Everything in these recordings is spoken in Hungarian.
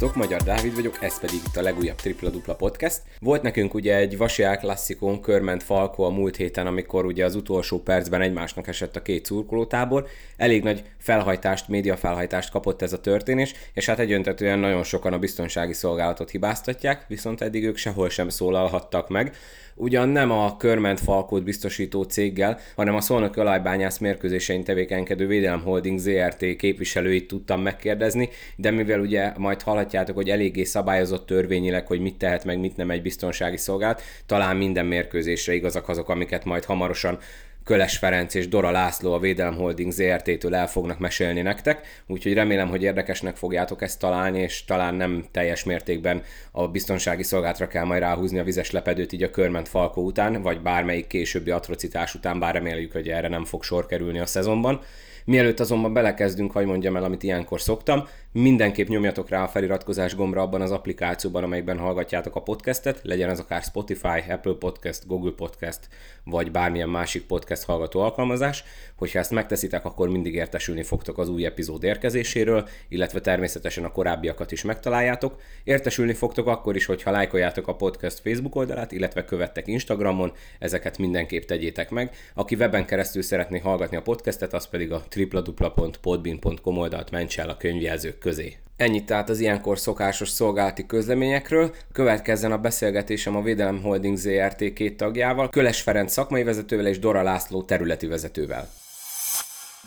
Sziasztok, Magyar Dávid vagyok, ez pedig itt a legújabb Tripla Dupla Podcast. Volt nekünk ugye egy Vasiál klasszikon, Körment Falko a múlt héten, amikor ugye az utolsó percben egymásnak esett a két szurkolótábor. Elég nagy felhajtást, média felhajtást kapott ez a történés, és hát egyöntetően nagyon sokan a biztonsági szolgálatot hibáztatják, viszont eddig ők sehol sem szólalhattak meg ugyan nem a Körment Falkót biztosító céggel, hanem a Szolnok Olajbányász mérkőzésein tevékenykedő Védelem Holding ZRT. képviselőit tudtam megkérdezni, de mivel ugye majd hallhatjátok, hogy eléggé szabályozott törvényileg, hogy mit tehet meg, mit nem egy biztonsági szolgált, talán minden mérkőzésre igazak azok, amiket majd hamarosan Köles Ferenc és Dora László a Védelem Holding ZRT-től el fognak mesélni nektek, úgyhogy remélem, hogy érdekesnek fogjátok ezt találni, és talán nem teljes mértékben a biztonsági szolgálatra kell majd ráhúzni a vizes lepedőt így a körment falkó után, vagy bármelyik későbbi atrocitás után, bár reméljük, hogy erre nem fog sor kerülni a szezonban. Mielőtt azonban belekezdünk, hogy mondjam el, amit ilyenkor szoktam, mindenképp nyomjatok rá a feliratkozás gombra abban az applikációban, amelyben hallgatjátok a podcastet, legyen az akár Spotify, Apple Podcast, Google Podcast, vagy bármilyen másik podcast hallgató alkalmazás. Hogyha ezt megteszitek, akkor mindig értesülni fogtok az új epizód érkezéséről, illetve természetesen a korábbiakat is megtaláljátok. Értesülni fogtok akkor is, hogyha lájkoljátok a podcast Facebook oldalát, illetve követtek Instagramon, ezeket mindenképp tegyétek meg. Aki weben keresztül szeretné hallgatni a podcastet, az pedig a www.podbean.com oldalt mentse el a könyvjelzők közé. Ennyit tehát az ilyenkor szokásos szolgálati közleményekről. Következzen a beszélgetésem a Védelem Holding ZRT két tagjával, Köles Ferenc szakmai vezetővel és Dora László területi vezetővel.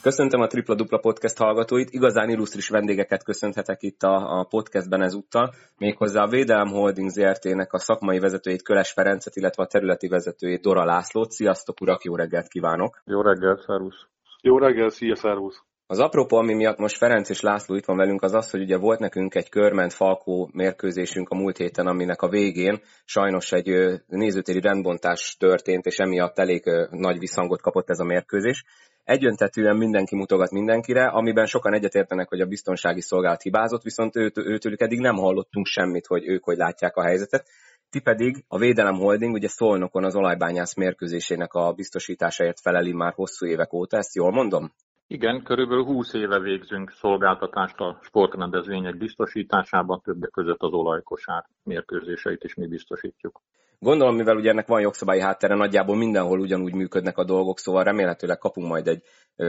Köszöntöm a Tripla Dupla Podcast hallgatóit. Igazán illusztris vendégeket köszönhetek itt a, a podcastben ezúttal, méghozzá a Védelem Holding ZRT-nek a szakmai vezetőjét Köles Ferencet, illetve a területi vezetőjét Dora Lászlót. Sziasztok, urak, jó reggelt kívánok! Jó reggelt, szervusz! Jó reggel, szia, szervusz! Az apropó, ami miatt most Ferenc és László itt van velünk, az az, hogy ugye volt nekünk egy körment Falkó mérkőzésünk a múlt héten, aminek a végén sajnos egy nézőtéri rendbontás történt, és emiatt elég nagy visszhangot kapott ez a mérkőzés. Egyöntetően mindenki mutogat mindenkire, amiben sokan egyetértenek, hogy a biztonsági szolgálat hibázott, viszont őt, őtőlük eddig nem hallottunk semmit, hogy ők hogy látják a helyzetet. Ti pedig a Védelem Holding ugye Szolnokon az olajbányász mérkőzésének a biztosításáért feleli már hosszú évek óta, ezt jól mondom? Igen, körülbelül 20 éve végzünk szolgáltatást a sportrendezvények biztosításában, többek között az olajkosár mérkőzéseit is mi biztosítjuk. Gondolom, mivel ugye ennek van jogszabályi háttere, nagyjából mindenhol ugyanúgy működnek a dolgok, szóval remélhetőleg kapunk majd egy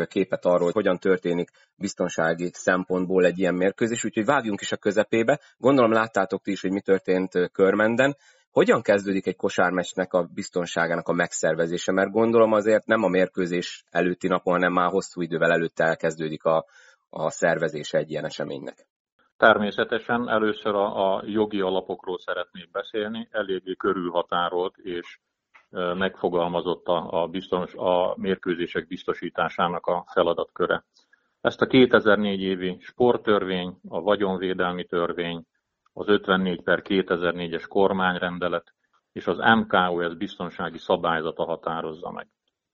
képet arról, hogy hogyan történik biztonsági szempontból egy ilyen mérkőzés, úgyhogy vágjunk is a közepébe. Gondolom láttátok ti is, hogy mi történt Körmenden. Hogyan kezdődik egy kosármesnek a biztonságának a megszervezése? Mert gondolom azért nem a mérkőzés előtti napon, hanem már hosszú idővel előtte elkezdődik a, a szervezése egy ilyen eseménynek. Természetesen először a, a jogi alapokról szeretnék beszélni, eléggé körülhatárolt és megfogalmazott a, a, biztons, a mérkőzések biztosításának a feladatköre. Ezt a 2004 évi sporttörvény, a vagyonvédelmi törvény, az 54 per 2004-es kormányrendelet és az MKOS biztonsági szabályzata határozza meg.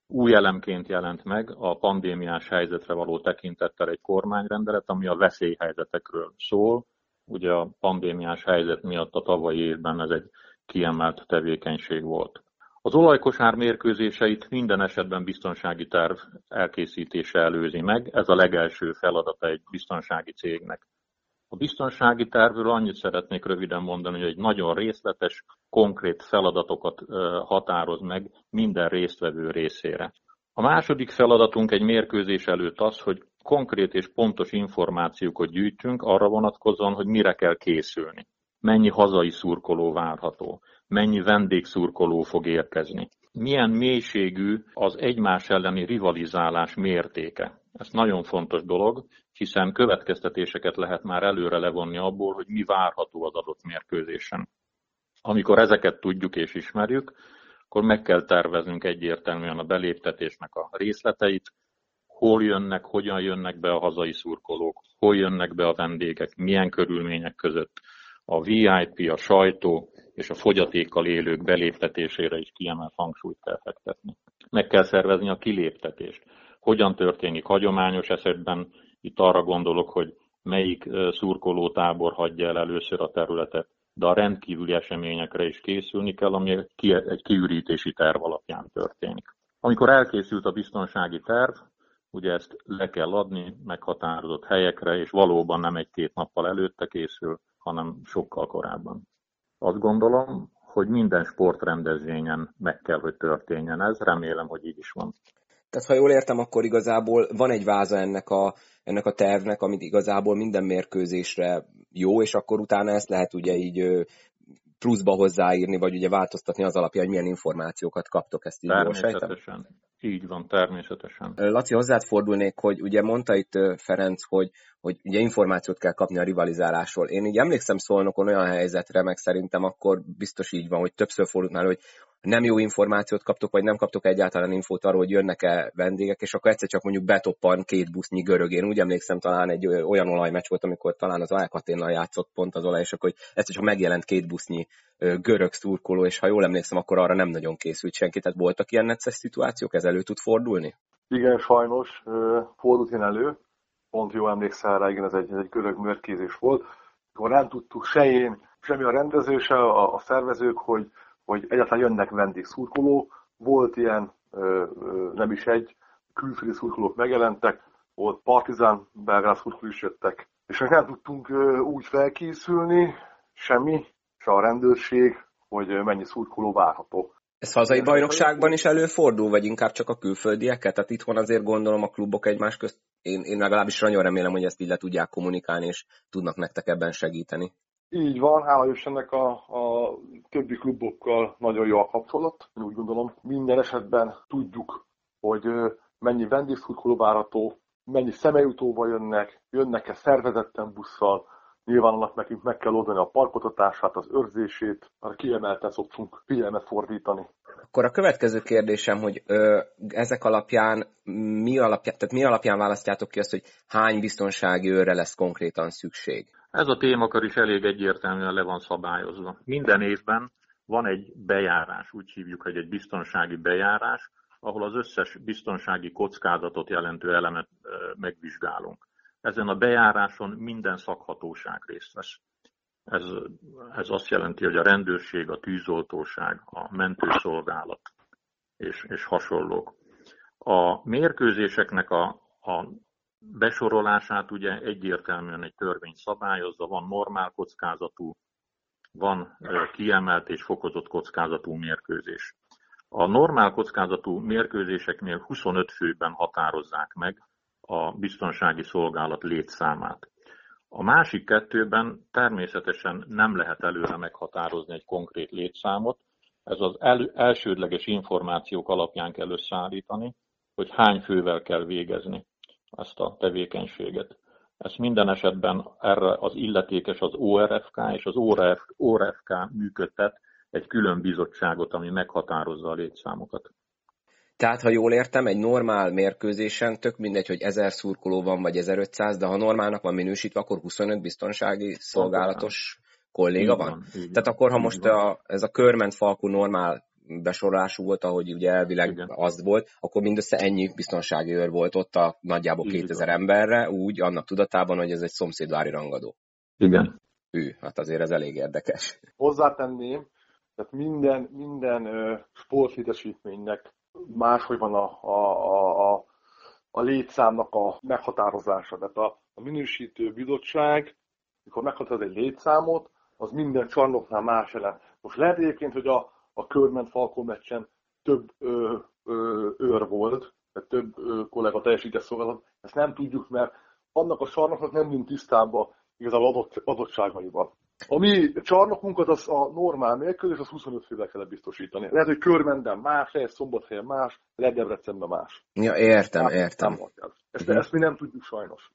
Új elemként jelent meg a pandémiás helyzetre való tekintettel egy kormányrendelet, ami a veszélyhelyzetekről szól. Ugye a pandémiás helyzet miatt a tavalyi évben ez egy kiemelt tevékenység volt. Az olajkosár mérkőzéseit minden esetben biztonsági terv elkészítése előzi meg, ez a legelső feladata egy biztonsági cégnek. A biztonsági tervről annyit szeretnék röviden mondani, hogy egy nagyon részletes, konkrét feladatokat határoz meg minden résztvevő részére. A második feladatunk egy mérkőzés előtt az, hogy konkrét és pontos információkat gyűjtünk arra vonatkozóan, hogy mire kell készülni. Mennyi hazai szurkoló várható, mennyi vendégszurkoló fog érkezni, milyen mélységű az egymás elleni rivalizálás mértéke. Ez nagyon fontos dolog, hiszen következtetéseket lehet már előre levonni abból, hogy mi várható az adott mérkőzésen. Amikor ezeket tudjuk és ismerjük, akkor meg kell terveznünk egyértelműen a beléptetésnek a részleteit, hol jönnek, hogyan jönnek be a hazai szurkolók, hol jönnek be a vendégek, milyen körülmények között. A VIP, a sajtó és a fogyatékkal élők beléptetésére is kiemelt hangsúlyt kell fektetni. Meg kell szervezni a kiléptetést. Hogyan történik hagyományos esetben, itt arra gondolok, hogy melyik szurkolótábor hagyja el először a területet, de a rendkívüli eseményekre is készülni kell, ami egy kiürítési terv alapján történik. Amikor elkészült a biztonsági terv, ugye ezt le kell adni meghatározott helyekre, és valóban nem egy-két nappal előtte készül, hanem sokkal korábban. Azt gondolom, hogy minden sportrendezvényen meg kell, hogy történjen ez, remélem, hogy így is van. Tehát ha jól értem, akkor igazából van egy váza ennek a, ennek a tervnek, amit igazából minden mérkőzésre jó, és akkor utána ezt lehet ugye így pluszba hozzáírni, vagy ugye változtatni az alapján, hogy milyen információkat kaptok, ezt így jól sejtem? Így van, természetesen. Laci, hozzád fordulnék, hogy ugye mondta itt Ferenc, hogy, hogy ugye információt kell kapni a rivalizálásról. Én így emlékszem szólnokon olyan helyzetre, meg szerintem akkor biztos így van, hogy többször fordult már, hogy nem jó információt kaptok, vagy nem kaptok egyáltalán infót arról, hogy jönnek-e vendégek, és akkor egyszer csak mondjuk betoppan két busznyi görög. Én úgy emlékszem, talán egy olyan olajmeccs volt, amikor talán az Alkaténnal játszott pont az olaj, és akkor egyszer csak megjelent két busznyi görög szurkoló, és ha jól emlékszem, akkor arra nem nagyon készült senki. Tehát voltak ilyen necces szituációk, ez elő tud fordulni? Igen, sajnos fordult ilyen elő. Pont jó emlékszel rá, igen, ez egy, ez egy görög mérkézés volt. Akkor nem tudtuk se én, semmi a rendező, se a, a szervezők, hogy hogy egyáltalán jönnek vendégszurkoló. Volt ilyen, nem is egy, külföldi szurkolók megjelentek, volt partizán, belgrád szurkolók is jöttek. És nem tudtunk úgy felkészülni, semmi, se a rendőrség, hogy mennyi szurkoló várható. Ez hazai bajnokságban is előfordul, vagy inkább csak a külföldieket? Tehát itthon azért gondolom a klubok egymás közt, én, én legalábbis nagyon remélem, hogy ezt így le tudják kommunikálni, és tudnak nektek ebben segíteni. Így van, hála ennek a, a többi klubokkal nagyon jó a kapcsolat. Úgy gondolom, minden esetben tudjuk, hogy mennyi vendégszurkoló várható, mennyi személyutóval jönnek, jönnek-e szervezetten busszal, Nyilván annak nekünk meg kell oldani a parkotatását, az őrzését, arra kiemelten szoktunk figyelmet fordítani. Akkor a következő kérdésem, hogy ö, ezek alapján mi alapján, tehát mi alapján választjátok ki azt, hogy hány biztonsági őre lesz konkrétan szükség? Ez a témakör is elég egyértelműen le van szabályozva. Minden évben van egy bejárás, úgy hívjuk, hogy egy biztonsági bejárás, ahol az összes biztonsági kockázatot jelentő elemet megvizsgálunk. Ezen a bejáráson minden szakhatóság részt vesz. Ez, ez azt jelenti, hogy a rendőrség, a tűzoltóság, a mentőszolgálat és, és hasonlók. A mérkőzéseknek a, a besorolását ugye egyértelműen egy törvény szabályozza, van normál kockázatú, van kiemelt és fokozott kockázatú mérkőzés. A normál kockázatú mérkőzéseknél 25 főben határozzák meg a biztonsági szolgálat létszámát. A másik kettőben természetesen nem lehet előre meghatározni egy konkrét létszámot, ez az el, elsődleges információk alapján kell összeállítani, hogy hány fővel kell végezni ezt a tevékenységet. Ezt minden esetben erre az illetékes az ORFK, és az ORFK működtet egy külön bizottságot, ami meghatározza a létszámokat. Tehát, ha jól értem, egy normál mérkőzésen tök mindegy, hogy 1000 szurkoló van, vagy 1500, de ha normálnak van minősítve, akkor 25 biztonsági szolgálatos kolléga van. van. Tehát akkor, ha most a, ez a körment falkú normál besorolású volt, ahogy ugye elvileg Igen. az volt, akkor mindössze ennyi biztonsági őr volt ott a nagyjából Igen. 2000 emberre, úgy annak tudatában, hogy ez egy szomszédvári rangadó. Igen. Hű, hát azért ez elég érdekes. Hozzátenném, tehát minden, minden sportlétesítménynek máshogy van a, a, a, a, a létszámnak a meghatározása. Tehát a, a minősítő bizottság, mikor meghatároz egy létszámot, az minden csarnoknál más ellen. Most lehet egyébként, hogy a, a körment Falkó meccsen több ö, ö, őr volt, tehát több ö, kollega teljesített szolgálat, ezt nem tudjuk, mert annak a csarnoknak nem mint tisztában igazából adott, adottságaival. A mi csarnokunkat az a normál mérkőzés, az 25 fővel kell biztosítani. Lehet, hogy körmenden más, lehet szombathelyen más, lehet Debrecenben más. Ja, értem, hát, értem. Ezt, uh-huh. ezt mi nem tudjuk sajnos.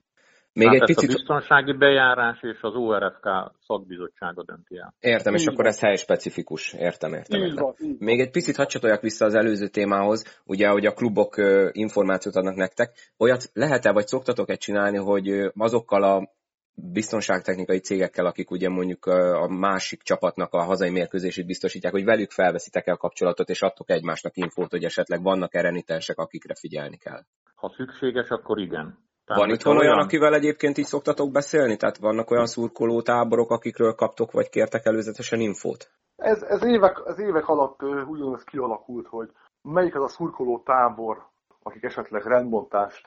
Még hát egy picit... a biztonsági bejárás és az ORFK szakbizottsága dönti el. Értem, és így akkor van. ez hely specifikus. Értem, értem. Így értem. Van, így Még egy picit hadd vissza az előző témához, ugye, hogy a klubok információt adnak nektek. Olyat lehet-e, vagy szoktatok-e csinálni, hogy azokkal a biztonságtechnikai cégekkel, akik ugye mondjuk a másik csapatnak a hazai mérkőzését biztosítják, hogy velük felveszitek el kapcsolatot, és adtok egymásnak infót, hogy esetleg vannak erenitensek, akikre figyelni kell. Ha szükséges, akkor igen. Tehát Van itt olyan, olyan, akivel egyébként így szoktatok beszélni? Tehát vannak olyan szurkoló táborok, akikről kaptok, vagy kértek előzetesen infót? Ez, ez, évek, ez évek alatt ugyanaz kialakult, hogy melyik az a szurkoló tábor, akik esetleg rendbontást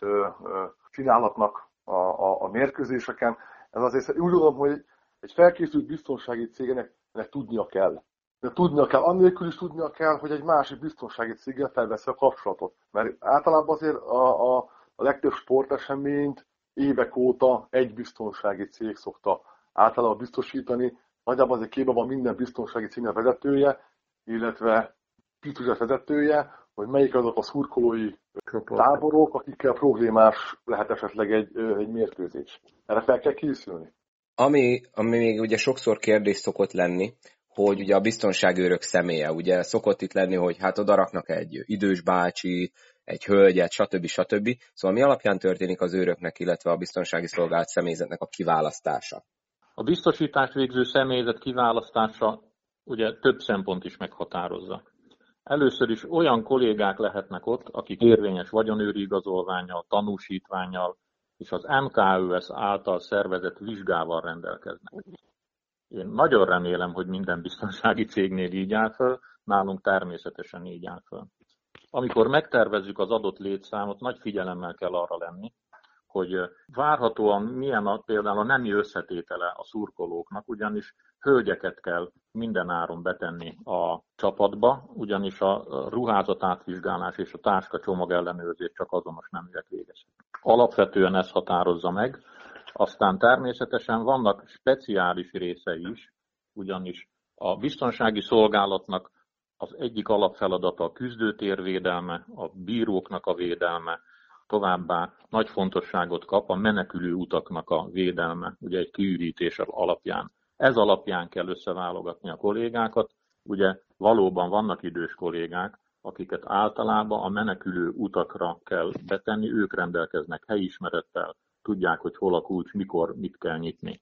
csinálhatnak a, a, a mérkőzéseken. Ez azért úgy gondolom, hogy egy felkészült biztonsági cégnek tudnia kell. De tudnia kell, annélkül is tudnia kell, hogy egy másik biztonsági céggel felveszi a kapcsolatot. Mert általában azért a, a, a legtöbb sporteseményt évek óta egy biztonsági cég szokta általában biztosítani. Nagyjából azért képben van minden biztonsági cégnek vezetője, illetve biztos vezetője, hogy melyik azok a szurkolói táborok, akikkel problémás lehet esetleg egy, egy mérkőzés. Erre fel kell készülni. Ami, ami még ugye sokszor kérdés szokott lenni, hogy ugye a biztonságőrök személye, ugye szokott itt lenni, hogy hát odaraknak egy idős bácsi, egy hölgyet, stb. stb. Szóval mi alapján történik az őröknek, illetve a biztonsági szolgálat személyzetnek a kiválasztása? A biztosítást végző személyzet kiválasztása ugye több szempont is meghatározza. Először is olyan kollégák lehetnek ott, akik érvényes vagyonőri igazolványjal, tanúsítványjal és az MKÖS által szervezett vizsgával rendelkeznek. Én nagyon remélem, hogy minden biztonsági cégnél így áll föl, nálunk természetesen így áll föl. Amikor megtervezzük az adott létszámot, nagy figyelemmel kell arra lenni, hogy várhatóan milyen a, például a nemi összetétele a szurkolóknak, ugyanis hölgyeket kell minden áron betenni a csapatba, ugyanis a ruházat átvizsgálás és a táska csomag ellenőrzés csak azonos neműek végezhet. Alapvetően ez határozza meg, aztán természetesen vannak speciális részei is, ugyanis a biztonsági szolgálatnak az egyik alapfeladata a küzdőtér védelme, a bíróknak a védelme, továbbá nagy fontosságot kap a menekülő utaknak a védelme, ugye egy kiürítés alapján. Ez alapján kell összeválogatni a kollégákat. Ugye valóban vannak idős kollégák, akiket általában a menekülő utakra kell betenni, ők rendelkeznek helyismerettel, tudják, hogy hol a kulcs, mikor, mit kell nyitni.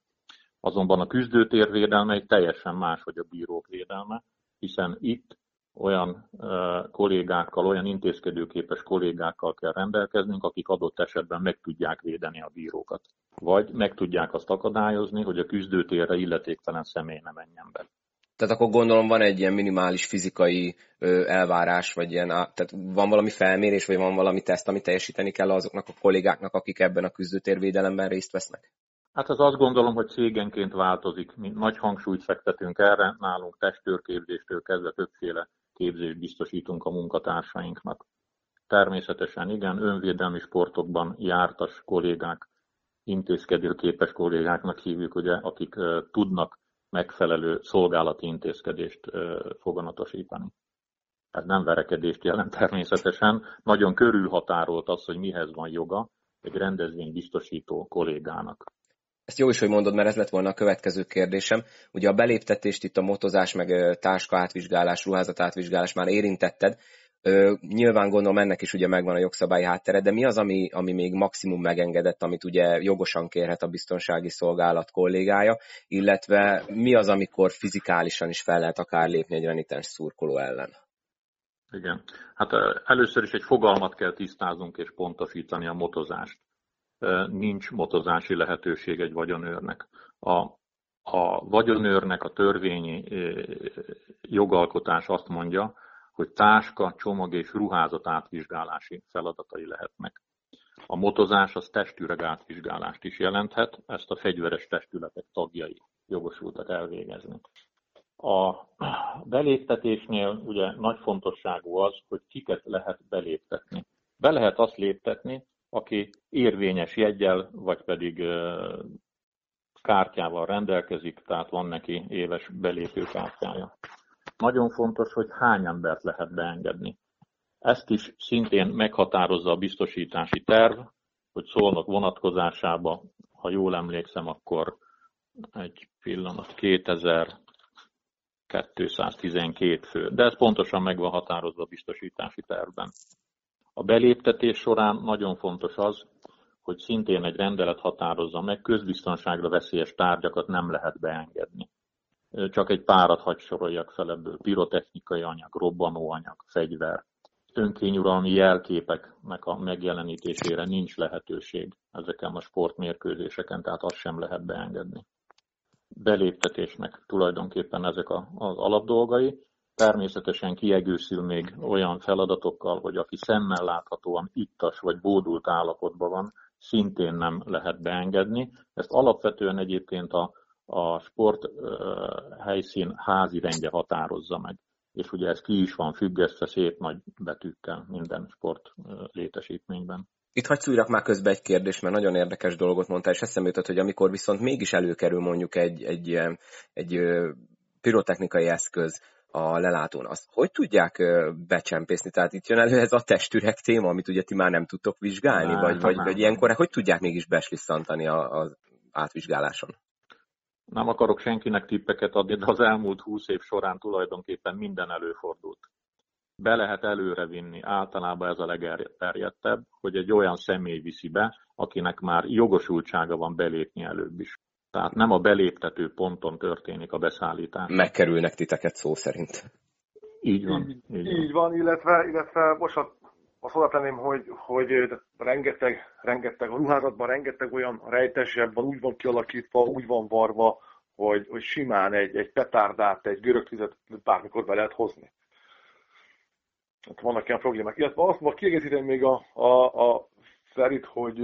Azonban a küzdőtér védelme egy teljesen más, hogy a bírók védelme, hiszen itt olyan kollégákkal, olyan intézkedőképes kollégákkal kell rendelkeznünk, akik adott esetben meg tudják védeni a bírókat. Vagy meg tudják azt akadályozni, hogy a küzdőtérre illetéktelen személy ne menjen be. Tehát akkor gondolom van egy ilyen minimális fizikai elvárás, vagy ilyen, tehát van valami felmérés, vagy van valami teszt, amit teljesíteni kell azoknak a kollégáknak, akik ebben a küzdőtérvédelemben részt vesznek? Hát az azt gondolom, hogy cégenként változik. Mi nagy hangsúlyt fektetünk erre, nálunk testőrképzéstől kezdve többféle képzést biztosítunk a munkatársainknak. Természetesen igen, önvédelmi sportokban jártas kollégák, intézkedőképes kollégáknak hívjuk, ugye, akik tudnak megfelelő szolgálati intézkedést foganatosítani. Ez nem verekedést jelent természetesen, nagyon körülhatárolt az, hogy mihez van joga egy rendezvény biztosító kollégának. Ezt jó is, hogy mondod, mert ez lett volna a következő kérdésem. Ugye a beléptetést itt a motozás, meg táska átvizsgálás, ruházat átvizsgálás már érintetted. Ö, nyilván gondolom ennek is ugye megvan a jogszabályi háttere, de mi az, ami, ami még maximum megengedett, amit ugye jogosan kérhet a biztonsági szolgálat kollégája, illetve mi az, amikor fizikálisan is fel lehet akár lépni egy renitens szurkoló ellen? Igen. Hát először is egy fogalmat kell tisztáznunk és pontosítani a motozást nincs motozási lehetőség egy vagyonőrnek. A, a vagyonőrnek a törvényi jogalkotás azt mondja, hogy táska, csomag és ruházat átvizsgálási feladatai lehetnek. A motozás az testüreg átvizsgálást is jelenthet, ezt a fegyveres testületek tagjai jogosultak elvégezni. A beléptetésnél ugye nagy fontosságú az, hogy kiket lehet beléptetni. Be lehet azt léptetni, aki érvényes jegyel, vagy pedig kártyával rendelkezik, tehát van neki éves belépő kártyája. Nagyon fontos, hogy hány embert lehet beengedni. Ezt is szintén meghatározza a biztosítási terv, hogy szólnak vonatkozásába, ha jól emlékszem, akkor egy pillanat, 2212 fő. De ez pontosan meg van határozva a biztosítási tervben. A beléptetés során nagyon fontos az, hogy szintén egy rendelet határozza meg, közbiztonságra veszélyes tárgyakat nem lehet beengedni. Csak egy párat hagy soroljak fel ebből. Pirotechnikai anyag, robbanóanyag, fegyver. Önkényuralmi jelképeknek a megjelenítésére nincs lehetőség ezeken a sportmérkőzéseken, tehát azt sem lehet beengedni. Beléptetésnek tulajdonképpen ezek az alapdolgai. Természetesen kiegészül még olyan feladatokkal, hogy aki szemmel láthatóan ittas vagy bódult állapotban van, szintén nem lehet beengedni. Ezt alapvetően egyébként a, a sport helyszín házi rendje határozza meg. És ugye ez ki is van függesztve szép nagy betűkkel minden sport létesítményben. Itt hagyj szújrak már közbe egy kérdés, mert nagyon érdekes dolgot mondtál, és eszembe jutott, hogy amikor viszont mégis előkerül mondjuk egy, egy, egy, egy pirotechnikai eszköz a lelátón, azt hogy tudják becsempészni? Tehát itt jön elő ez a testüreg téma, amit ugye ti már nem tudtok vizsgálni, ne, vagy, vagy, vagy ilyenkor hogy tudják mégis beslisszantani az átvizsgáláson? Nem akarok senkinek tippeket adni, de az elmúlt húsz év során tulajdonképpen minden előfordult. Be lehet előrevinni, általában ez a legerjedtebb, hogy egy olyan személy viszi be, akinek már jogosultsága van belépni előbb is. Tehát nem a beléptető ponton történik a beszállítás. Megkerülnek titeket szó szerint. Így van. Így, így, van. így van, illetve, illetve most azt oda tenném, hogy, hogy rengeteg, rengeteg, a ruházatban rengeteg olyan rejtesebb van, úgy van kialakítva, úgy van varva, hogy, hogy simán egy, egy petárdát, egy görög tüzet bármikor be lehet hozni. Hát vannak ilyen problémák. Illetve azt ma kiegészítem még a, a, a Ferit, hogy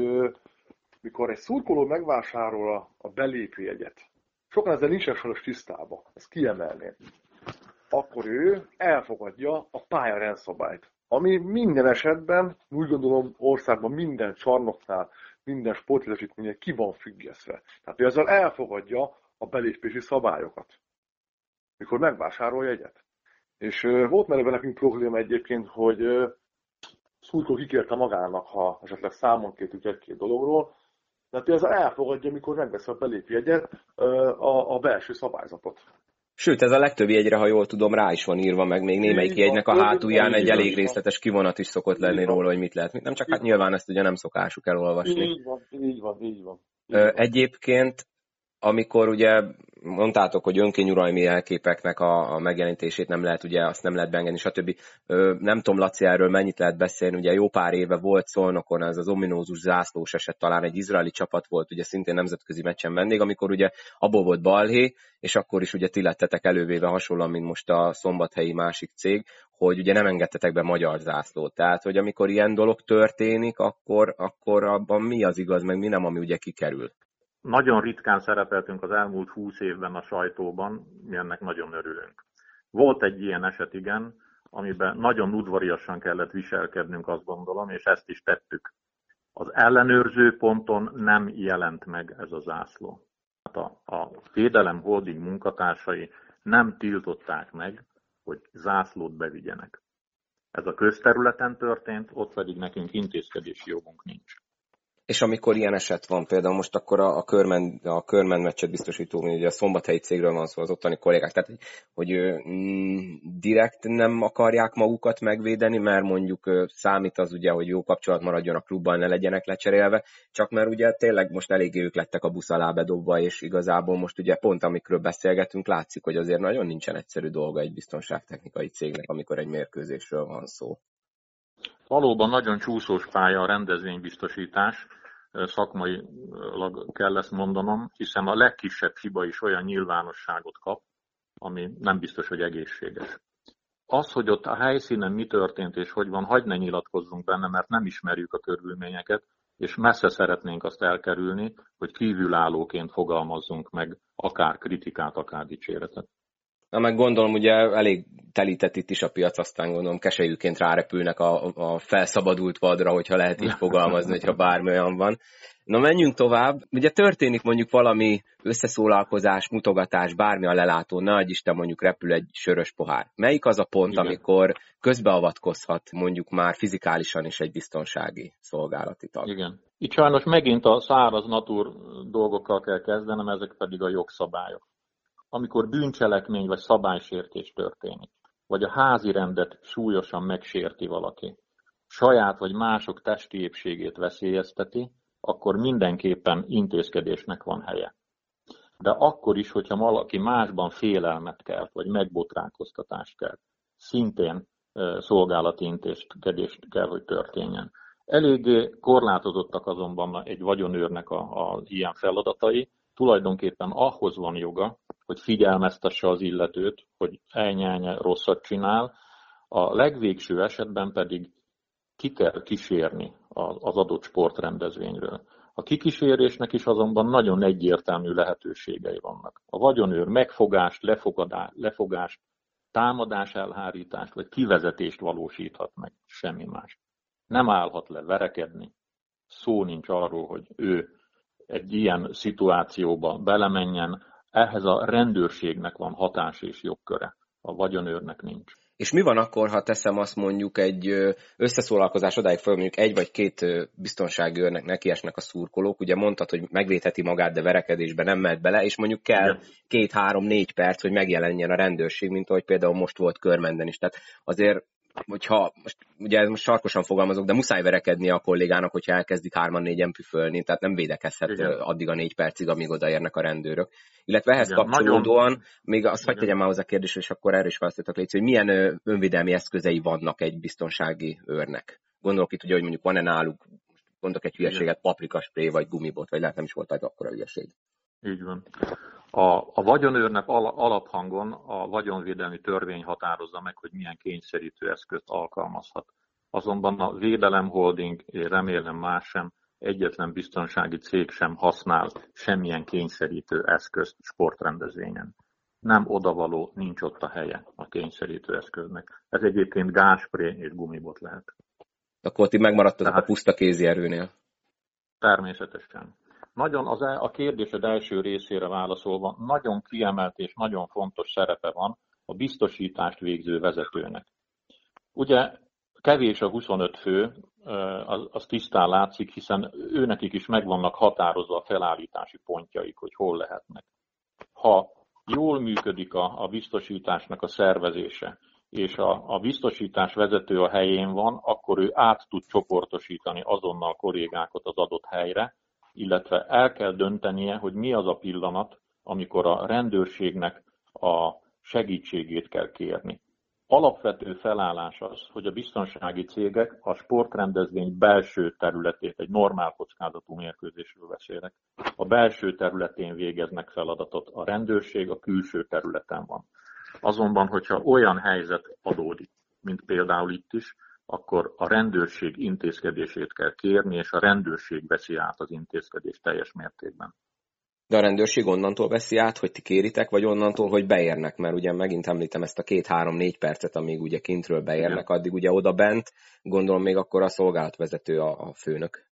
mikor egy szurkoló megvásárol a, a belépőjegyet, sokan ezzel nincsen soros tisztában, ezt kiemelném, akkor ő elfogadja a pálya rendszabályt. Ami minden esetben, úgy gondolom országban minden csarnoknál, minden sportlétesítménye ki van függesztve. Tehát ő ezzel elfogadja a belépési szabályokat, mikor megvásárolja egyet. És volt már ebben nekünk probléma egyébként, hogy Szurkó kikérte magának, ha esetleg számon kértük egy-két dologról, tehát ezzel elfogadja, mikor megvesz a belépjegyet, a, a belső szabályzatot. Sőt, ez a legtöbb jegyre, ha jól tudom, rá is van írva, meg még némelyik jegynek a hátulján egy elég részletes kivonat is szokott lenni róla, hogy mit lehet. Nem csak hát nyilván ezt ugye nem szokásuk elolvasni. Így van, így van, így van. Így van. Egyébként amikor ugye mondtátok, hogy önkényuralmi elképeknek a, a megjelenítését nem lehet, ugye azt nem lehet beengedni, stb. Ö, nem tudom, Laci, erről mennyit lehet beszélni, ugye jó pár éve volt Szolnokon ez az ominózus zászlós eset, talán egy izraeli csapat volt, ugye szintén nemzetközi meccsen vendég, amikor ugye abból volt balhé, és akkor is ugye ti lettetek elővéve hasonlóan, mint most a szombathelyi másik cég, hogy ugye nem engedtetek be magyar zászlót. Tehát, hogy amikor ilyen dolog történik, akkor, akkor abban mi az igaz, meg mi nem, ami ugye kikerül. Nagyon ritkán szerepeltünk az elmúlt húsz évben a sajtóban, mi ennek nagyon örülünk. Volt egy ilyen eset, igen, amiben nagyon udvariasan kellett viselkednünk, azt gondolom, és ezt is tettük. Az ellenőrző ponton nem jelent meg ez a zászló. Hát a, a Védelem Holding munkatársai nem tiltották meg, hogy zászlót bevigyenek. Ez a közterületen történt, ott pedig nekünk intézkedési jogunk nincs. És amikor ilyen eset van, például most akkor a, a, körmen, a körmen meccset biztosító, ugye a szombathelyi cégről van szó az ottani kollégák, tehát hogy mm, direkt nem akarják magukat megvédeni, mert mondjuk számít az ugye, hogy jó kapcsolat maradjon a klubban, ne legyenek lecserélve, csak mert ugye tényleg most eléggé ők lettek a busz alá bedobva, és igazából most ugye pont amikről beszélgetünk, látszik, hogy azért nagyon nincsen egyszerű dolga egy biztonságtechnikai cégnek, amikor egy mérkőzésről van szó. Valóban nagyon csúszós pálya a rendezvénybiztosítás, szakmai kell ezt mondanom, hiszen a legkisebb hiba is olyan nyilvánosságot kap, ami nem biztos, hogy egészséges. Az, hogy ott a helyszínen mi történt és hogy van, hagyd ne nyilatkozzunk benne, mert nem ismerjük a körülményeket, és messze szeretnénk azt elkerülni, hogy kívülállóként fogalmazzunk meg akár kritikát, akár dicséretet. Na meg gondolom, ugye elég telített itt is a piac, aztán gondolom keselyűként rárepülnek a, a felszabadult vadra, hogyha lehet így fogalmazni, hogyha bármi olyan van. Na menjünk tovább. Ugye történik mondjuk valami összeszólalkozás, mutogatás, bármi a lelátó, nagy Isten mondjuk repül egy sörös pohár. Melyik az a pont, Igen. amikor közbeavatkozhat mondjuk már fizikálisan is egy biztonsági szolgálati tag? Igen. Itt sajnos megint a száraz natur dolgokkal kell kezdenem, ezek pedig a jogszabályok amikor bűncselekmény vagy szabálysértés történik, vagy a házi rendet súlyosan megsérti valaki, saját vagy mások testi épségét veszélyezteti, akkor mindenképpen intézkedésnek van helye. De akkor is, hogyha valaki másban félelmet kelt, vagy megbotránkoztatást kelt, szintén szolgálati intézkedést kell, hogy történjen. Eléggé korlátozottak azonban egy vagyonőrnek a, a ilyen feladatai, tulajdonképpen ahhoz van joga, hogy figyelmeztesse az illetőt, hogy elnyelje rosszat csinál, a legvégső esetben pedig ki kell kísérni az adott sportrendezvényről. A kikísérésnek is azonban nagyon egyértelmű lehetőségei vannak. A vagyonőr megfogást, lefogást, támadás elhárítást vagy kivezetést valósíthat meg, semmi más. Nem állhat le verekedni, szó nincs arról, hogy ő egy ilyen szituációba belemenjen, ehhez a rendőrségnek van hatás és jogköre, a vagyonőrnek nincs. És mi van akkor, ha teszem azt mondjuk egy összeszólalkozás odáig fel, mondjuk egy vagy két biztonsági őrnek nekiesnek a szurkolók, ugye mondtad, hogy megvédheti magát, de verekedésbe nem mehet bele, és mondjuk kell két-három-négy perc, hogy megjelenjen a rendőrség, mint ahogy például most volt körmenden is. Tehát azért hogyha, most, ugye ez most sarkosan fogalmazok, de muszáj verekedni a kollégának, hogyha elkezdik hárman-négyen püfölni, tehát nem védekezhet Igen. addig a négy percig, amíg odaérnek a rendőrök. Illetve ehhez Igen, kapcsolódóan, nagyon... még azt hagyd tegyem már hozzá kérdésre, és akkor erről is választottak légy, hogy milyen önvédelmi eszközei vannak egy biztonsági őrnek. Gondolok itt ugye, hogy mondjuk van-e náluk, mondok egy hülyeséget, paprikaspré, vagy gumibot, vagy lehet nem is volt egy akkora hülyeség. Így van. A, a vagyonőrnek alaphangon a vagyonvédelmi törvény határozza meg, hogy milyen kényszerítő eszközt alkalmazhat. Azonban a Védelem Holding, remélem más sem, egyetlen biztonsági cég sem használ semmilyen kényszerítő eszközt sportrendezvényen. Nem odavaló, nincs ott a helye a kényszerítő eszköznek. Ez egyébként gáspré és gumibot lehet. Akkor ti megmaradtatok Tehát, a puszta kézi erőnél. Természetesen. Nagyon az, e, a kérdésed első részére válaszolva, nagyon kiemelt és nagyon fontos szerepe van a biztosítást végző vezetőnek. Ugye kevés a 25 fő, az, az tisztán látszik, hiszen őnekik is megvannak határozva a felállítási pontjaik, hogy hol lehetnek. Ha jól működik a, a biztosításnak a szervezése, és a, a biztosítás vezető a helyén van, akkor ő át tud csoportosítani azonnal kollégákat az adott helyre, illetve el kell döntenie, hogy mi az a pillanat, amikor a rendőrségnek a segítségét kell kérni. Alapvető felállás az, hogy a biztonsági cégek a sportrendezvény belső területét, egy normál kockázatú mérkőzésről beszélek, a belső területén végeznek feladatot, a rendőrség a külső területen van. Azonban, hogyha olyan helyzet adódik, mint például itt is, akkor a rendőrség intézkedését kell kérni, és a rendőrség veszi át az intézkedést teljes mértékben. De a rendőrség onnantól veszi át, hogy ti kéritek, vagy onnantól, hogy beérnek? Mert ugye megint említem ezt a két-három-négy percet, amíg ugye kintről beérnek, Igen. addig ugye oda bent, gondolom még akkor a szolgálatvezető a, a főnök.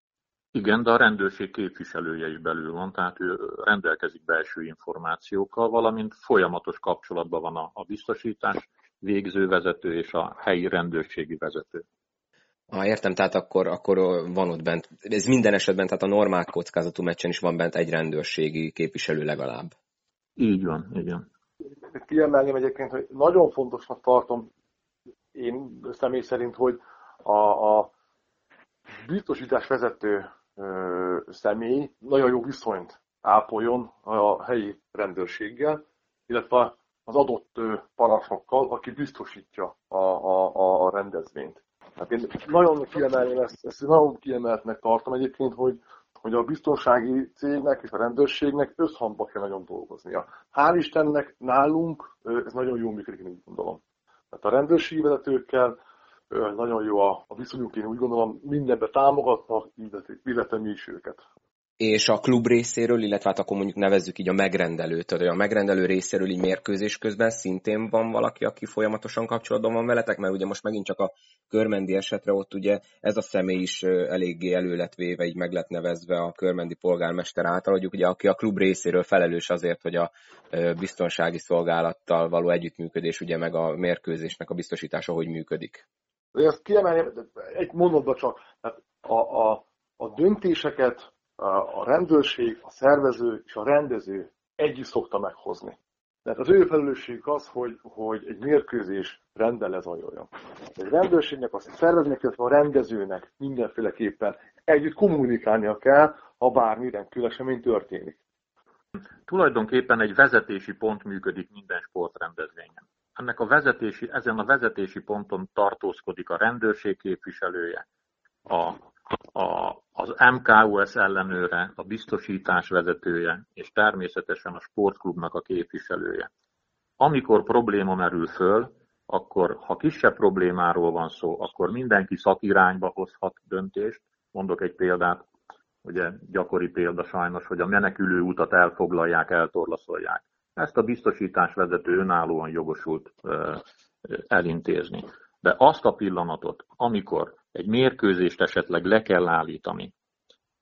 Igen, de a rendőrség képviselője is belül van, tehát ő rendelkezik belső információkkal, valamint folyamatos kapcsolatban van a, a biztosítás végző vezető és a helyi rendőrségi vezető. Ha értem, tehát akkor, akkor van ott bent, ez minden esetben, tehát a normál kockázatú meccsen is van bent egy rendőrségi képviselő legalább. Így van, igen. Kiemelném egyébként, hogy nagyon fontosnak tartom én személy szerint, hogy a, a biztosítás vezető ö, személy nagyon jó viszonyt ápoljon a helyi rendőrséggel, illetve az adott parancsnokkal, aki biztosítja a, a, a rendezvényt. Hát én nagyon kiemelném ezt, ezt nagyon kiemeltnek tartom egyébként, hogy, hogy a biztonsági cégnek és a rendőrségnek összhangba kell nagyon dolgoznia. Hál' Istennek nálunk ez nagyon jól működik, én úgy gondolom. Tehát a rendőrségi vezetőkkel nagyon jó a, a viszonyunk, én úgy gondolom, mindenbe támogatnak, illetve mi is őket és a klub részéről, illetve hát akkor mondjuk nevezzük így a megrendelőt, tehát a megrendelő részéről így mérkőzés közben szintén van valaki, aki folyamatosan kapcsolatban van veletek, mert ugye most megint csak a körmendi esetre ott ugye ez a személy is eléggé elő lett véve, így meg lett nevezve a körmendi polgármester által, hogy ugye aki a klub részéről felelős azért, hogy a biztonsági szolgálattal való együttműködés, ugye meg a mérkőzésnek a biztosítása hogy működik. Ezt kiemelném egy mondatba csak, a, a, a döntéseket a rendőrség, a szervező és a rendező együtt szokta meghozni. Tehát az ő felelősség az, hogy, hogy egy mérkőzés rendben lezajoljon. Egy rendőrségnek, a szervezőnek, illetve a rendezőnek mindenféleképpen együtt kommunikálnia kell, ha bármilyen külesemény történik. Tulajdonképpen egy vezetési pont működik minden sportrendezvényen. Ennek a vezetési, ezen a vezetési ponton tartózkodik a rendőrség képviselője, a a, az MKUS ellenőre, a biztosítás vezetője, és természetesen a sportklubnak a képviselője. Amikor probléma merül föl, akkor ha kisebb problémáról van szó, akkor mindenki szakirányba hozhat döntést. Mondok egy példát, ugye gyakori példa sajnos, hogy a menekülő utat elfoglalják, eltorlaszolják. Ezt a biztosítás vezető önállóan jogosult elintézni. De azt a pillanatot, amikor egy mérkőzést esetleg le kell állítani,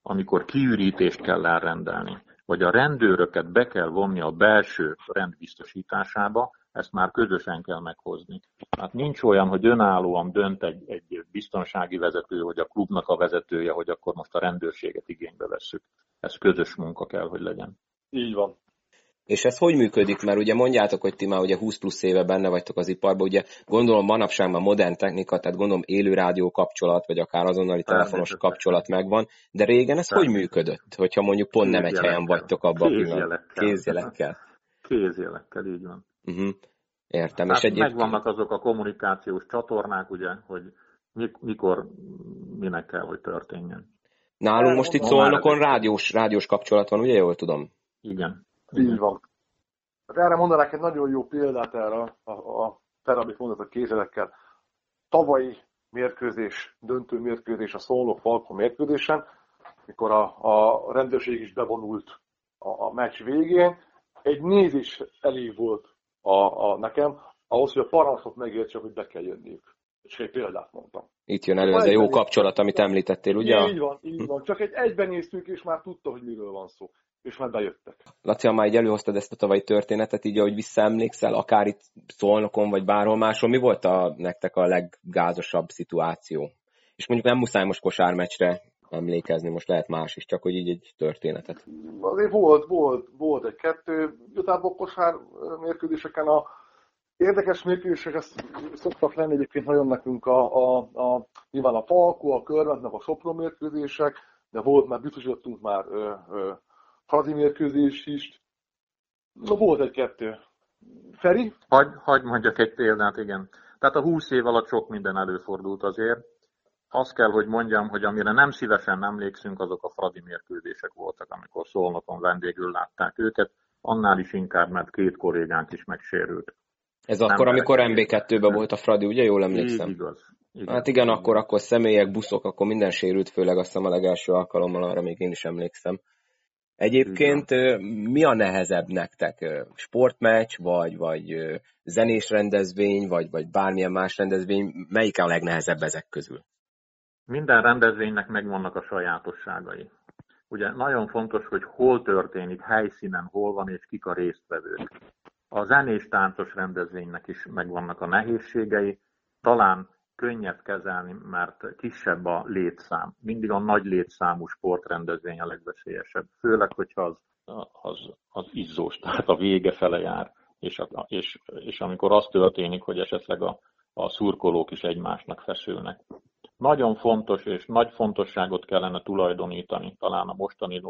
amikor kiürítést kell elrendelni, vagy a rendőröket be kell vonni a belső rendbiztosításába, ezt már közösen kell meghozni. Hát nincs olyan, hogy önállóan dönt egy, egy biztonsági vezető, vagy a klubnak a vezetője, hogy akkor most a rendőrséget igénybe vesszük. Ez közös munka kell, hogy legyen. Így van. És ez hogy működik? Mert ugye mondjátok, hogy ti már ugye 20 plusz éve benne vagytok az iparban, ugye gondolom manapság már modern technika, tehát gondolom élő rádió kapcsolat, vagy akár azonnali telefonos kapcsolat megvan, de régen ez hogy működött, hogyha mondjuk pont nem egy helyen vagytok abban a pillanatban? Kézjelekkel. Kézjelekkel, így van. Uh-huh. Értem. Tehát és egyébként... megvannak azok a kommunikációs csatornák, ugye, hogy mikor, minek kell, hogy történjen. Nálunk most itt Szolnokon rádiós, rádiós kapcsolat van, ugye jól tudom? Igen. Így van. Hát erre mondanák egy nagyon jó példát erre a, a, te, amit a kézelekkel. Tavalyi mérkőzés, döntő mérkőzés a Szolnok Falko mérkőzésen, mikor a, a rendőrség is bevonult a, a meccs végén, egy nézés elég volt a, a nekem, ahhoz, hogy a parancsot megértse, hogy be kell jönniük. És egy példát mondtam. Itt jön elő ez a jó kapcsolat, amit említettél, ugye? Így van, így van. Csak egy egyben néztük, és már tudta, hogy miről van szó és már bejöttek. Laci, ha már így előhoztad ezt a tavalyi történetet, így ahogy visszaemlékszel, akár itt Szolnokon, vagy bárhol máshol, mi volt a, nektek a leggázosabb szituáció? És mondjuk nem muszáj most kosármeccsre emlékezni, most lehet más is, csak hogy így egy történetet. Azért volt, volt, volt egy-kettő, igazából kosár mérkőzéseken a érdekes mérkőzések ezt szoktak lenni egyébként nagyon nekünk a, a, a nyilván a Falko, a Körmentnek a Sopron mérkőzések, de volt már, biztosítottunk már ö, ö, hazi mérkőzés is. Na, volt egy-kettő. Feri? Hagy, hagy mondjak egy példát, igen. Tehát a 20 év alatt sok minden előfordult azért. Azt kell, hogy mondjam, hogy amire nem szívesen emlékszünk, azok a Fradi mérkőzések voltak, amikor Szolnokon vendégül látták őket, annál is inkább, mert két kollégánk is megsérült. Ez nem akkor, amikor MB2-ben volt a Fradi, ugye jól emlékszem? Így igaz. Igen, hát igen, akkor, akkor személyek, buszok, akkor minden sérült, főleg azt hiszem a legelső alkalommal, arra még én is emlékszem. Egyébként Igen. mi a nehezebb nektek? Sportmeccs, vagy, vagy zenés rendezvény, vagy, vagy bármilyen más rendezvény? Melyik a legnehezebb ezek közül? Minden rendezvénynek megvannak a sajátosságai. Ugye nagyon fontos, hogy hol történik, helyszínen, hol van és kik a résztvevők. A zenés táncos rendezvénynek is megvannak a nehézségei. Talán könnyebb kezelni, mert kisebb a létszám. Mindig a nagy létszámú sportrendezvény a legveszélyesebb. Főleg, hogyha az, az, az izzós, tehát a vége fele jár, és, a, és, és amikor az történik, hogy esetleg a, a szurkolók is egymásnak feszülnek. Nagyon fontos és nagy fontosságot kellene tulajdonítani, talán a mostani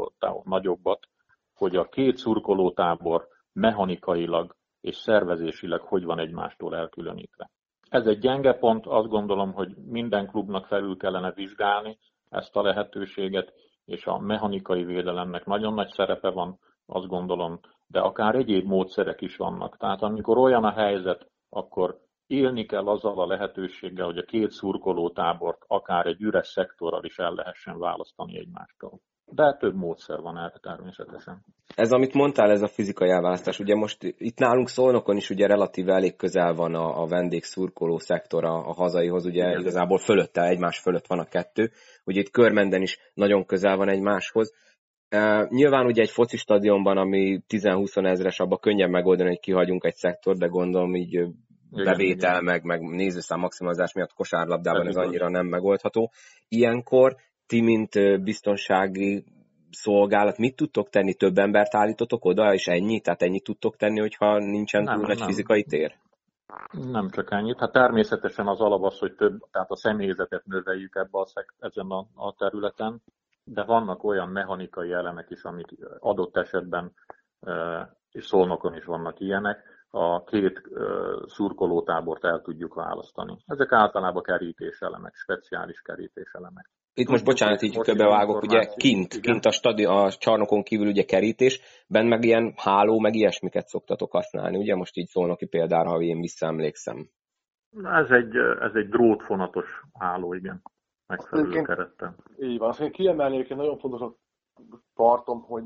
nagyobbat, hogy a két szurkolótábor mechanikailag és szervezésileg hogy van egymástól elkülönítve. Ez egy gyenge pont, azt gondolom, hogy minden klubnak felül kellene vizsgálni ezt a lehetőséget, és a mechanikai védelemnek nagyon nagy szerepe van, azt gondolom, de akár egyéb módszerek is vannak. Tehát amikor olyan a helyzet, akkor élni kell azzal a lehetőséggel, hogy a két szurkoló tábort akár egy üres szektorral is el lehessen választani egymástól. De több módszer van erre természetesen. Ez, amit mondtál, ez a fizikai elválasztás, ugye most itt nálunk Szolnokon is ugye relatív elég közel van a, a vendégszurkoló szektor a, a hazaihoz, ugye Igen. igazából fölötte, egymás fölött van a kettő, ugye itt Körmenden is nagyon közel van egymáshoz. E, nyilván ugye egy foci stadionban, ami 10-20 ezres, abban könnyebb megoldani, hogy kihagyunk egy szektor, de gondolom így bevétel, igen. meg, meg nézőszám maximalizás miatt kosárlabdában ez, ez annyira nem megoldható. Ilyenkor ti, mint biztonsági szolgálat, mit tudtok tenni? Több embert állítotok oda, és ennyi? Tehát ennyit tudtok tenni, hogyha nincsen nem, túl nagy fizikai tér? Nem csak ennyit. Hát természetesen az alap az, hogy több, tehát a személyzetet növeljük ebbe a szek, ezen a, a területen, de vannak olyan mechanikai elemek is, amik adott esetben, és szolnokon is vannak ilyenek, a két szurkolótábort el tudjuk választani. Ezek általában kerítéselemek, speciális kerítéselemek. Itt most bocsánat, így köbevágok, ugye kint, igen. kint a, stadi, a csarnokon kívül ugye kerítés, benne meg ilyen háló, meg ilyesmiket szoktatok használni, ugye most így szólnak ki példára, ha én visszaemlékszem. Ez egy, ez egy drótfonatos háló, igen, megfelelő kerettel. Így van, azt én kiemelnék, én nagyon fontosnak tartom, hogy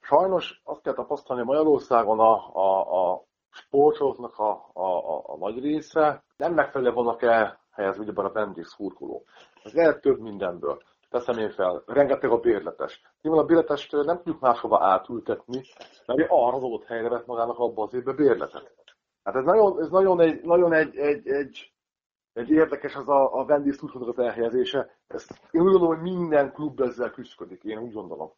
sajnos azt kell tapasztalni Magyarországon a, a, a sportolóknak a, a, a, a nagy része nem megfelelően vannak elhelyezve ugyebben a vendég szurkoló. Ez lehet több mindenből. Teszem én fel, rengeteg a bérletes. Nyilván a bérletest nem tudjuk máshova átültetni, mert arra az adott helyre vett magának abba az évben bérletet. Hát ez nagyon, ez nagyon egy, nagyon egy, egy, egy, egy érdekes az a, a vendégszurkolók az elhelyezése. Ezt én úgy gondolom, hogy minden klub ezzel küzdik, én úgy gondolom.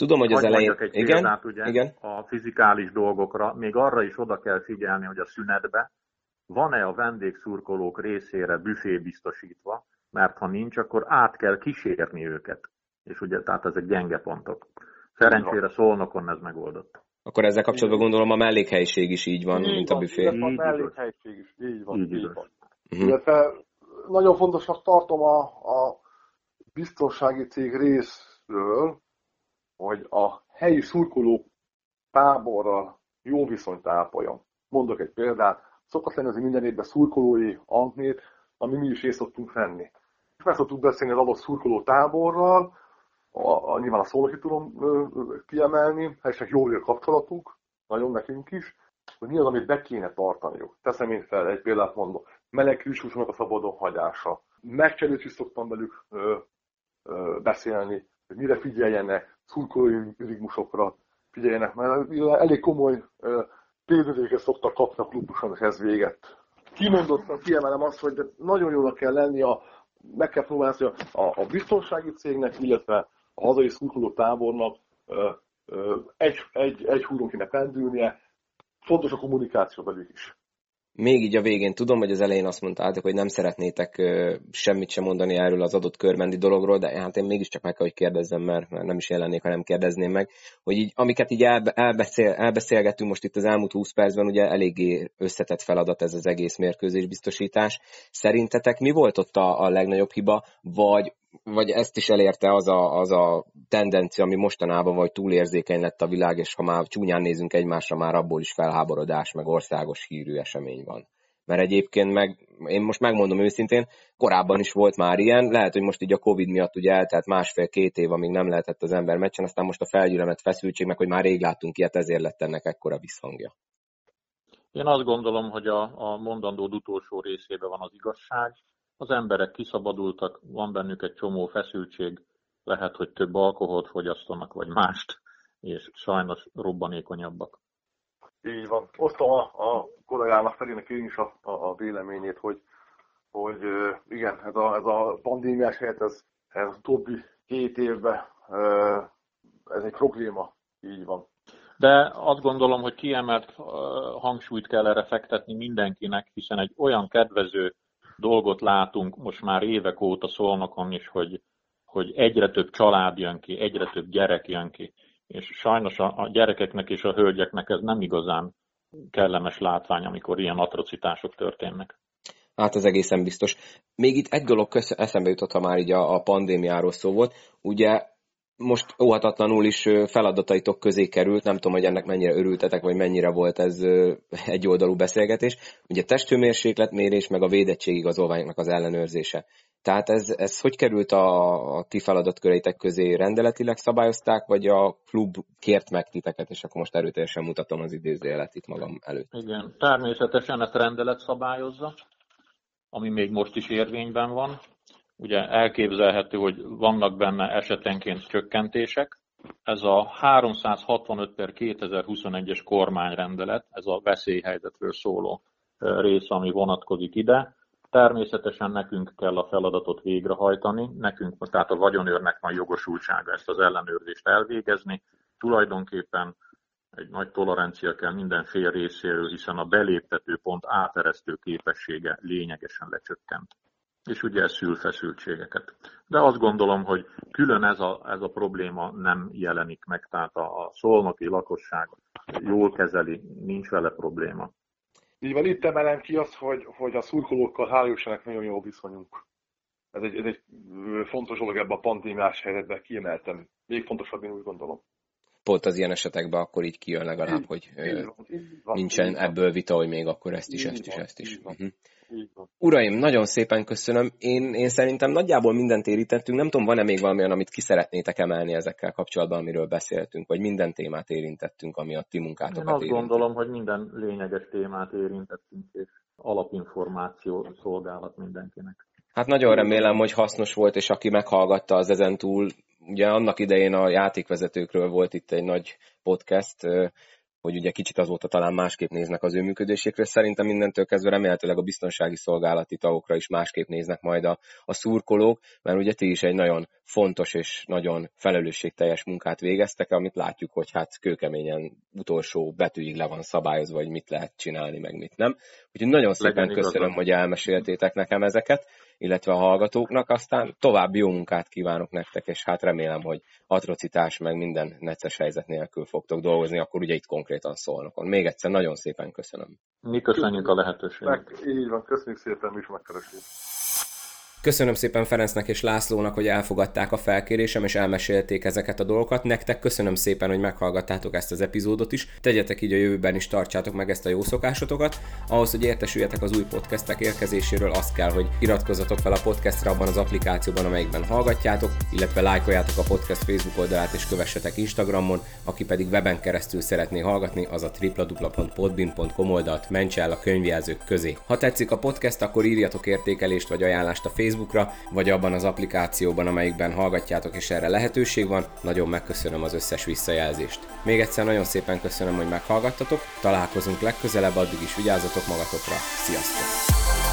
Tudom, hogy az elején... Egy igen, példát, ugye, igen. A fizikális dolgokra, még arra is oda kell figyelni, hogy a szünetbe van-e a vendégszurkolók részére büfé biztosítva, mert ha nincs, akkor át kell kísérni őket. És ugye, tehát ezek gyenge pontok. Szerencsére Szolnokon ez megoldott. Akkor ezzel kapcsolatban gondolom a mellékhelyiség is így van, így mint van, a büfé. Így a mellékhelyiség is, így van. Így, így van. Uh-huh. Illetve nagyon fontosnak tartom a, a biztonsági cég részről, hogy a helyi szurkoló táborral jó viszonyt ápoljon. Mondok egy példát, szokott lenni az minden évben szurkolói anknét, ami mi is részt szoktunk venni. És meg szoktunk beszélni az adott szurkoló táborral, a, a, nyilván a szólóki tudom ö, ö, kiemelni, helyesek jól a kapcsolatuk, nagyon nekünk is, hogy mi az, amit be kéne tartaniuk. Teszem én fel, egy példát mondok. Meleg külsúsnak a szabadon hagyása. Megcserőt is szoktam velük ö, ö, beszélni, hogy mire figyeljenek, szurkolói rigmusokra figyeljenek, mert elég komoly példődéket szoktak kapni a klubuson, és ez véget. Kimondottan kiemelem azt, hogy nagyon jónak kell lenni, a, meg kell próbálni a, a biztonsági cégnek, illetve a hazai szurkoló tábornak egy, egy, egy húron kéne pendülnie, fontos a kommunikáció velük is még így a végén tudom, hogy az elején azt mondtátok, hogy nem szeretnétek semmit sem mondani erről az adott körmendi dologról, de hát én mégiscsak meg kell, hogy kérdezzem, mert, nem is jelennék, ha nem kérdezném meg, hogy így, amiket így elbe, elbeszél, elbeszélgettünk most itt az elmúlt 20 percben, ugye eléggé összetett feladat ez az egész mérkőzés biztosítás. Szerintetek mi volt ott a, a legnagyobb hiba, vagy vagy ezt is elérte az a, az a tendencia, ami mostanában vagy túlérzékeny lett a világ, és ha már csúnyán nézünk egymásra, már abból is felháborodás, meg országos hírű esemény van. Mert egyébként meg, én most megmondom őszintén, korábban is volt már ilyen, lehet, hogy most így a Covid miatt ugye eltelt másfél-két év, amíg nem lehetett az ember meccsen, aztán most a felgyülemet feszültség, meg hogy már rég láttunk ilyet, ezért lett ennek ekkora visszhangja. Én azt gondolom, hogy a, a mondandód utolsó részében van az igazság, az emberek kiszabadultak, van bennük egy csomó feszültség, lehet, hogy több alkoholt fogyasztanak, vagy mást, és sajnos robbanékonyabbak. Így van. Osztom a, a kollégának Felének én is a, a, a véleményét, hogy, hogy igen, ez a, ez a pandémiás helyet, ez, ez utóbbi két évben ez egy probléma, így van. De azt gondolom, hogy kiemelt hangsúlyt kell erre fektetni mindenkinek, hiszen egy olyan kedvező dolgot látunk most már évek óta szólnokon is, hogy, hogy egyre több család jön ki, egyre több gyerek jön ki, és sajnos a, a gyerekeknek és a hölgyeknek ez nem igazán kellemes látvány, amikor ilyen atrocitások történnek. Hát az egészen biztos. Még itt egy dolog eszembe jutott, ha már így a, a pandémiáról szó volt. Ugye most óhatatlanul is feladataitok közé került, nem tudom, hogy ennek mennyire örültetek, vagy mennyire volt ez egy oldalú beszélgetés. Ugye testhőmérsékletmérés, meg a védettségigazolványoknak az ellenőrzése. Tehát ez, ez hogy került a, a ti feladatköreitek közé? Rendeletileg szabályozták, vagy a klub kért meg titeket, és akkor most erőteljesen mutatom az idézőjelet itt magam előtt? Igen, természetesen ezt rendelet szabályozza, ami még most is érvényben van. Ugye elképzelhető, hogy vannak benne esetenként csökkentések. Ez a 365 per 2021-es kormányrendelet, ez a veszélyhelyzetről szóló rész, ami vonatkozik ide. Természetesen nekünk kell a feladatot végrehajtani, nekünk, tehát a vagyonőrnek van jogosultsága ezt az ellenőrzést elvégezni. Tulajdonképpen egy nagy tolerancia kell minden fél részéről, hiszen a beléptető pont áteresztő képessége lényegesen lecsökkent és ugye ez szül feszültségeket. De azt gondolom, hogy külön ez a, ez a probléma nem jelenik meg, tehát a, a szolnoki lakosság jól kezeli, nincs vele probléma. Így van, itt emelem ki azt, hogy, hogy a szurkolókkal hál' nagyon jó viszonyunk. Ez egy, ez egy fontos dolog ebben a pandémiás helyzetben, kiemeltem. Még fontosabb, én úgy gondolom. Pont az ilyen esetekben akkor így kijön legalább, így, hogy így van, így van, nincsen így ebből vita, hogy még akkor ezt is, ezt is, ezt is. Uh-huh. Uraim, nagyon szépen köszönöm. Én, én szerintem nagyjából mindent érintettünk. Nem tudom, van-e még valami, amit ki szeretnétek emelni ezekkel kapcsolatban, amiről beszéltünk, vagy minden témát érintettünk, ami a ti munkátokat Én azt érintett. gondolom, hogy minden lényeges témát érintettünk, és alapinformáció szolgálat mindenkinek. Hát nagyon remélem, hogy hasznos volt, és aki meghallgatta az ezen túl, ugye annak idején a játékvezetőkről volt itt egy nagy podcast, hogy ugye kicsit azóta talán másképp néznek az ő működésékre. Szerintem mindentől kezdve remélhetőleg a biztonsági szolgálati tagokra is másképp néznek majd a, a szurkolók, mert ugye ti is egy nagyon fontos és nagyon felelősségteljes munkát végeztek, amit látjuk, hogy hát kőkeményen utolsó betűig le van szabályozva, hogy mit lehet csinálni, meg mit nem. Úgyhogy nagyon szépen Legyen köszönöm, igazán. hogy elmeséltétek nekem ezeket, illetve a hallgatóknak, aztán további jó munkát kívánok nektek, és hát remélem, hogy atrocitás meg minden necces helyzet nélkül fogtok dolgozni, akkor ugye itt konkrétan szólnokon. Még egyszer nagyon szépen köszönöm. Mi köszönjük a lehetőséget. Így van, köszönjük szépen, mi is megkeresünk. Köszönöm szépen Ferencnek és Lászlónak, hogy elfogadták a felkérésem és elmesélték ezeket a dolgokat. Nektek köszönöm szépen, hogy meghallgattátok ezt az epizódot is. Tegyetek így a jövőben is, tartsátok meg ezt a jó szokásotokat. Ahhoz, hogy értesüljetek az új podcastek érkezéséről, azt kell, hogy iratkozzatok fel a podcastra abban az applikációban, amelyikben hallgatjátok, illetve lájkoljátok a podcast Facebook oldalát és kövessetek Instagramon, aki pedig weben keresztül szeretné hallgatni, az a www.podbin.com oldalt mentse el a könyvjelzők közé. Ha tetszik a podcast, akkor írjatok értékelést vagy ajánlást a Facebook Facebookra, vagy abban az applikációban, amelyikben hallgatjátok, és erre lehetőség van. Nagyon megköszönöm az összes visszajelzést. Még egyszer nagyon szépen köszönöm, hogy meghallgattatok. Találkozunk legközelebb, addig is vigyázzatok magatokra. Sziasztok!